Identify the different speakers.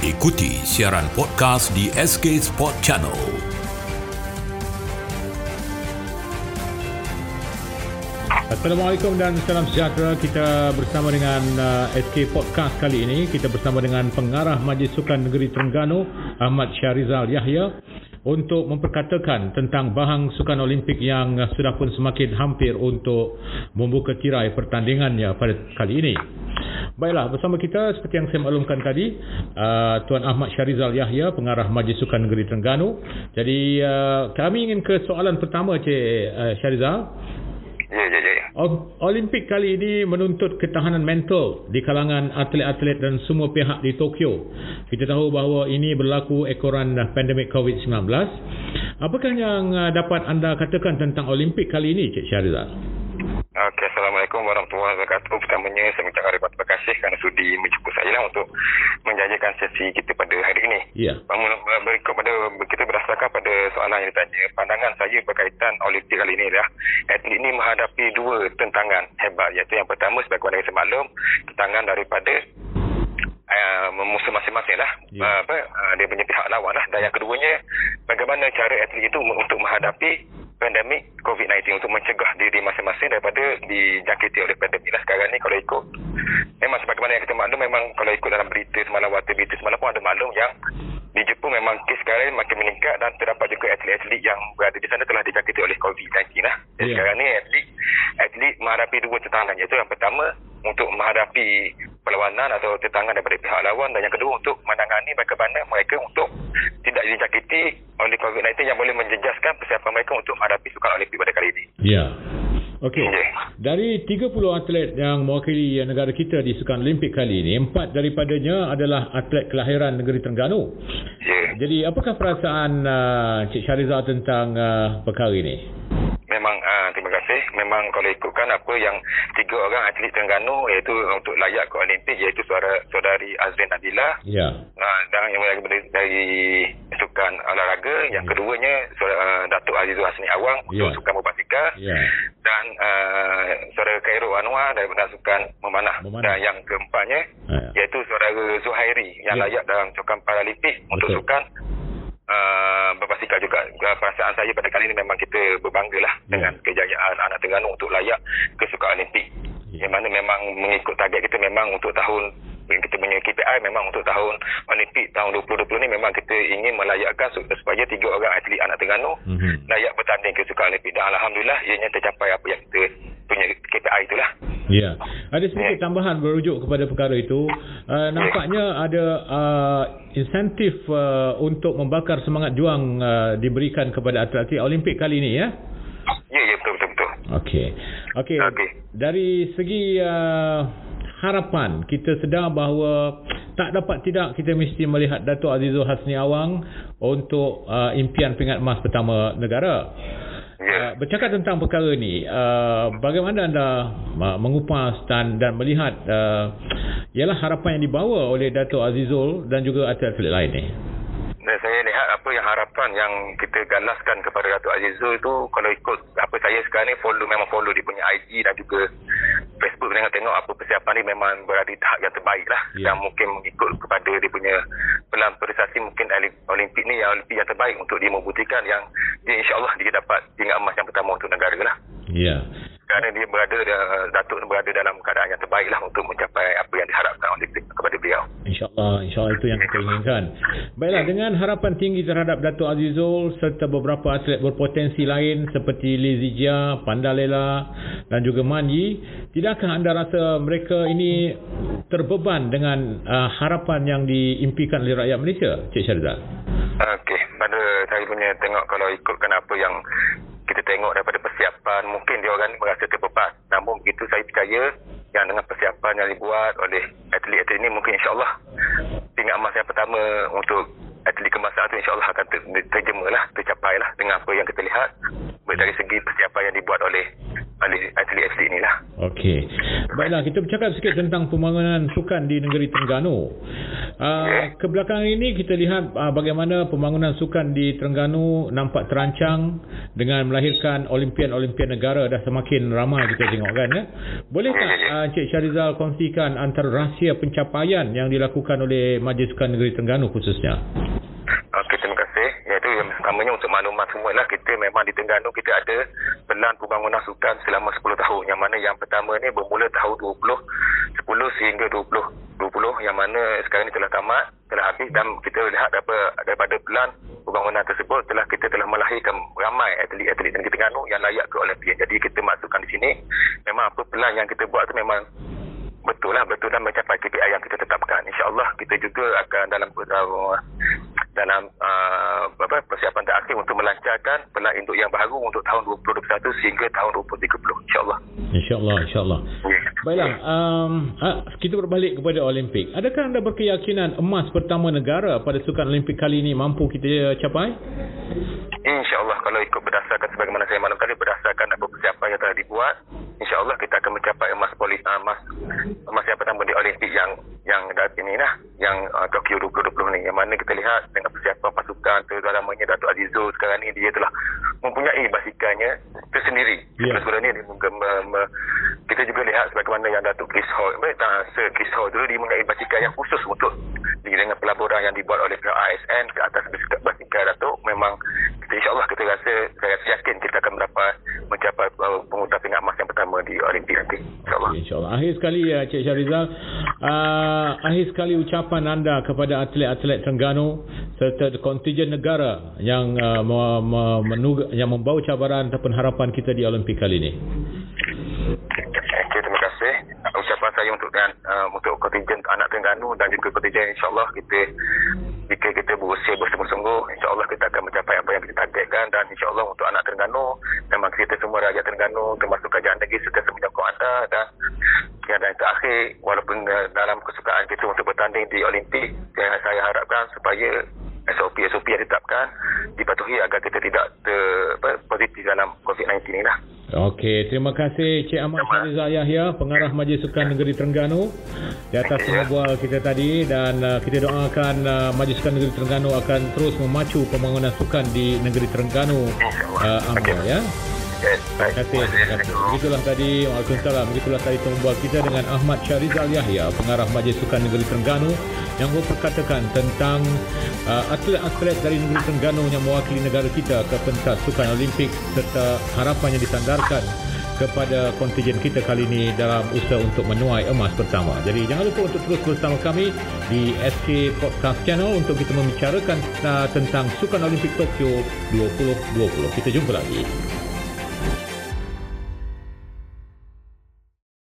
Speaker 1: Ikuti siaran podcast di SK Sport Channel.
Speaker 2: Assalamualaikum dan salam sejahtera. Kita bersama dengan uh, SK Podcast kali ini. Kita bersama dengan pengarah Majlis Sukan Negeri Terengganu, Ahmad Syarizal Yahya untuk memperkatakan tentang bahang sukan Olimpik yang sudah pun semakin hampir untuk membuka tirai pertandingannya pada kali ini. Baiklah, bersama kita seperti yang saya maklumkan tadi, uh, Tuan Ahmad Syarizal Yahya, pengarah Majlis Sukan Negeri Terengganu. Jadi uh, kami ingin ke soalan pertama Cik uh, Syarizal.
Speaker 3: Ya, ya, ya.
Speaker 2: O- Olimpik kali ini menuntut ketahanan mental di kalangan atlet-atlet dan semua pihak di Tokyo. Kita tahu bahawa ini berlaku ekoran pandemik COVID-19. Apakah yang uh, dapat anda katakan tentang Olimpik kali ini, Cik Syarizal?
Speaker 3: Okey, Assalamualaikum warahmatullahi wabarakatuh. Pertamanya saya mengucapkan ribuan terima kasih kerana sudi menjemput saya lah untuk menjajakan sesi kita pada hari ini.
Speaker 2: Ya.
Speaker 3: Bangun berikut pada kita berdasarkan pada soalan yang ditanya, pandangan saya berkaitan Olimpik kali ini adalah atlet ini menghadapi dua tentangan hebat iaitu yang pertama sebagai mana saya maklum tentangan daripada uh, musuh masing-masing lah
Speaker 2: Ya.
Speaker 3: uh, apa uh, dia punya pihak lawan lah dan yang keduanya bagaimana cara atlet itu untuk menghadapi pandemik COVID-19 untuk mencegah diri masing-masing daripada dijangkiti oleh pandemik. Lah sekarang ni kalau ikut memang sebagaimana yang kita maklum memang kalau ikut dalam berita semalam waktu berita semalam pun ada maklum yang di Jepun memang kes sekarang makin meningkat dan terdapat juga atlet-atlet yang berada di sana telah dijangkiti oleh COVID-19 lah. Jadi
Speaker 2: Ya.
Speaker 3: sekarang ni atlet atlet menghadapi dua tentangan iaitu yang pertama untuk menghadapi perlawanan atau tentangan daripada pihak lawan dan yang kedua untuk menangani bagaimana mereka untuk tidak dijangkiti oleh COVID-19 yang boleh menjejaskan persiapan mereka untuk menghadapi Sukan Olimpik pada kali ini.
Speaker 2: Ya. Okey. Dari 30 atlet yang mewakili negara kita di Sukan Olimpik kali ini, empat daripadanya adalah atlet kelahiran negeri Terengganu.
Speaker 3: Ya.
Speaker 2: Jadi apakah perasaan uh, Cik Syarizal tentang uh, perkara ini?
Speaker 3: Memang uh, terima kasih. Memang kalau ikutkan apa yang tiga orang atlet Terengganu iaitu untuk layak ke Olimpik iaitu saudara saudari Azrin Nabila
Speaker 2: Ya.
Speaker 3: uh, dan yang dari, dari sukan olahraga yang keduanya saudara uh, Datuk Azizul Hasni Awang
Speaker 2: Ya.
Speaker 3: untuk sukan berbasikal
Speaker 2: Ya.
Speaker 3: dan uh, saudara Khairul Anwar daripada sukan memanah.
Speaker 2: Memanah.
Speaker 3: dan yang keempatnya
Speaker 2: Ya.
Speaker 3: iaitu saudara Zuhairi yang
Speaker 2: Ya.
Speaker 3: layak dalam sukan Paralimpik untuk
Speaker 2: Betul.
Speaker 3: sukan uh, berbasikal juga. Uh, perasaan saya pada kali ini memang kita berbangga lah
Speaker 2: Ya.
Speaker 3: dengan kejayaan anak Terengganu untuk layak ke sukan Olimpik.
Speaker 2: Ya.
Speaker 3: Yang mana memang mengikut target kita memang untuk tahun kita punya KPI memang untuk tahun Olimpik tahun 2020 ni memang kita ingin melayakkan su- supaya tiga orang atlet anak Terengganu
Speaker 2: Mhm.
Speaker 3: layak bertanding ke sukan Olimpik dan alhamdulillah ianya tercapai apa yang kita punya KPI itulah.
Speaker 2: Ya. Ada sedikit tambahan berujuk kepada perkara itu. Uh, nampaknya ada uh, insentif uh, untuk membakar semangat juang uh, diberikan kepada atlet-atlet Olimpik kali ini ya.
Speaker 3: Ya ya betul betul betul.
Speaker 2: Okey. Okey.
Speaker 3: Okey.
Speaker 2: Dari segi uh, harapan kita sedar bahawa tak dapat tidak kita mesti melihat Datuk Azizul Hasni Awang untuk uh, impian pingat emas pertama negara. Uh,
Speaker 3: Ya.
Speaker 2: bercakap tentang perkara ini, uh, bagaimana anda uh, mengupas dan dan melihat uh, ialah harapan yang dibawa oleh Datuk Azizul dan juga atlet-atlet lain ni?
Speaker 3: Dan saya lihat apa yang harapan yang kita galaskan kepada Datuk Azizul itu kalau ikut apa saya sekarang ni follow memang follow dia punya IG dan juga Facebook tengok-tengok apa persiapan ni memang berada di tahap yang terbaik lah
Speaker 2: Ya.
Speaker 3: dan mungkin mengikut kepada dia punya pelan prestasi mungkin Oli- Olimpik ni yang Olimpik yang terbaik untuk dia membuktikan yang dia insyaAllah dia dapat tingkat emas yang pertama untuk negara lah
Speaker 2: Ya.
Speaker 3: kerana dia berada uh, Datuk berada dalam keadaan yang terbaik lah untuk mencapai apa yang diharapkan beliau
Speaker 2: InsyaAllah, insyaAllah itu yang kita inginkan. Baiklah, dengan harapan tinggi terhadap Datuk Azizul serta beberapa atlet berpotensi lain seperti Lee Zijia, Pandalela dan juga Manji, tidakkah anda rasa mereka ini terbeban dengan uh, harapan yang diimpikan oleh rakyat Malaysia, Cik Syarizal?
Speaker 3: Okey, pada saya punya tengok kalau ikutkan apa yang kita tengok daripada persiapan, mungkin dia orang merasa terbeban. Namun begitu saya percaya yang dengan persiapan yang dibuat oleh atlet-atlet ini mungkin insyaAllah tingkat emas yang pertama untuk atlet kebangsaan itu insyaAllah akan ter, terjemalah, tercapai lah dengan apa yang kita lihat. Dari segi persiapan yang dibuat oleh atlet atlet ni lah.
Speaker 2: Okey. Baiklah, kita bercakap sikit tentang pembangunan sukan di negeri Terengganu. Uh, kebelakangan ini kita lihat uh, bagaimana pembangunan sukan di Terengganu nampak terancang dengan melahirkan olimpian-olimpian negara dah semakin ramai kita tengok kan ya. Boleh tak uh, Encik Syarizal kongsikan antara rahsia pencapaian yang dilakukan oleh Majlis Sukan Negeri Terengganu khususnya?
Speaker 3: Okey, terima kasih. Iaitu yang pertamanya untuk maklumat semua lah kita memang di Terengganu kita ada pelan pembangunan sukan selama 10 tahun. Yang mana yang pertama ni bermula tahun 20 10 sehingga 20 20 yang mana sekarang ini telah tamat, telah habis dan kita lihat daripada, daripada pelan pembangunan tersebut telah kita telah melahirkan ramai atlet-atlet negeri Terengganu yang layak ke Olimpiad. Jadi kita masukkan di sini memang apa pelan yang kita buat tu memang betul lah betul dan mencapai KPI yang kita tetapkan. InsyaAllah kita juga akan dalam uh, dalam uh, apa persiapan terakhir untuk melancarkan pelan induk yang baru untuk tahun 2021 sehingga tahun 2030 insyaallah.
Speaker 2: Insyaallah insyaallah. Yeah. baiklah um, kita berbalik kepada olimpik. Adakah anda berkeyakinan emas pertama negara pada sukan olimpik kali ini mampu kita capai?
Speaker 3: Insyaallah kalau ikut berdasarkan sebagaimana saya malam tadi berdasarkan apa persiapan yang telah dibuat insyaallah kita akan mencapai emas polis uh, emas emas yang pertama di olimpik yang dah ini lah yang uh, Tokyo 2020 ni. Yang mana kita lihat dengan persiapan pasukan terutamanya Datuk Azizul sekarang ni dia telah mempunyai basikannya tersendiri. Yeah. sebelum ni dia me, me, kita juga lihat sebagaimana yang Datuk Chris Hall uh, Sir Chris Hall dulu dia mempunyai basikan yang khusus untuk dengan pelaburan yang dibuat oleh pihak ASN ke atas basikal Datuk. Memang kita insyaAllah kita rasa saya rasa yakin kita akan mendapat mencapai uh, pengutas pingat emas yang pertama di Olimpik nanti insyaAllah.
Speaker 2: insyaAllah. Akhir sekali ya Cik Syarizal uh, akhir sekali ucapan anda kepada atlet-atlet Terengganu serta kontijen negara yang uh, menug- yang membawa cabaran ataupun harapan kita di Olimpik kali ini.
Speaker 3: Okay, terima kasih. Ucapan saya untuk uh, untuk kontijen anak Terengganu dan juga kontijen insyaAllah kita berusaha bersungguh-sungguh insyaAllah kita akan mencapai apa yang kita targetkan dan insyaAllah untuk anak Terengganu memang kita semua rakyat Terengganu termasuk kerajaan negeri sentiasa menyokong anda dan ya, dan terakhir walaupun dalam kesukaan kita untuk bertanding di Olimpik saya, saya harapkan supaya SOP-SOP yang ditetapkan dipatuhi agar kita tidak ter, apa, positif dalam COVID-19 ini lah.
Speaker 2: Okey, terima kasih Cik Ahmad Syariza Yahya, pengarah Majlis Sukan Negeri Terengganu di atas semua bual kita tadi dan uh, kita doakan uh, Majlis Sukan Negeri Terengganu akan terus memacu pembangunan sukan di Negeri Terengganu uh, amal okay. ya. Terima kasih. Begitulah tadi. Waalaikumsalam. Begitulah tadi tembual kita dengan Ahmad Syarizal Yahya, pengarah Majlis Sukan Negeri Terengganu yang berperkatakan tentang uh, atlet-atlet dari negeri Terengganu yang mewakili negara kita ke pentas Sukan Olimpik serta harapan yang disandarkan kepada kontijen kita kali ini dalam usaha untuk menuai emas pertama. Jadi jangan lupa untuk terus bersama kami di SK Podcast Channel untuk kita membicarakan uh, tentang Sukan Olimpik Tokyo 2020. Kita jumpa lagi.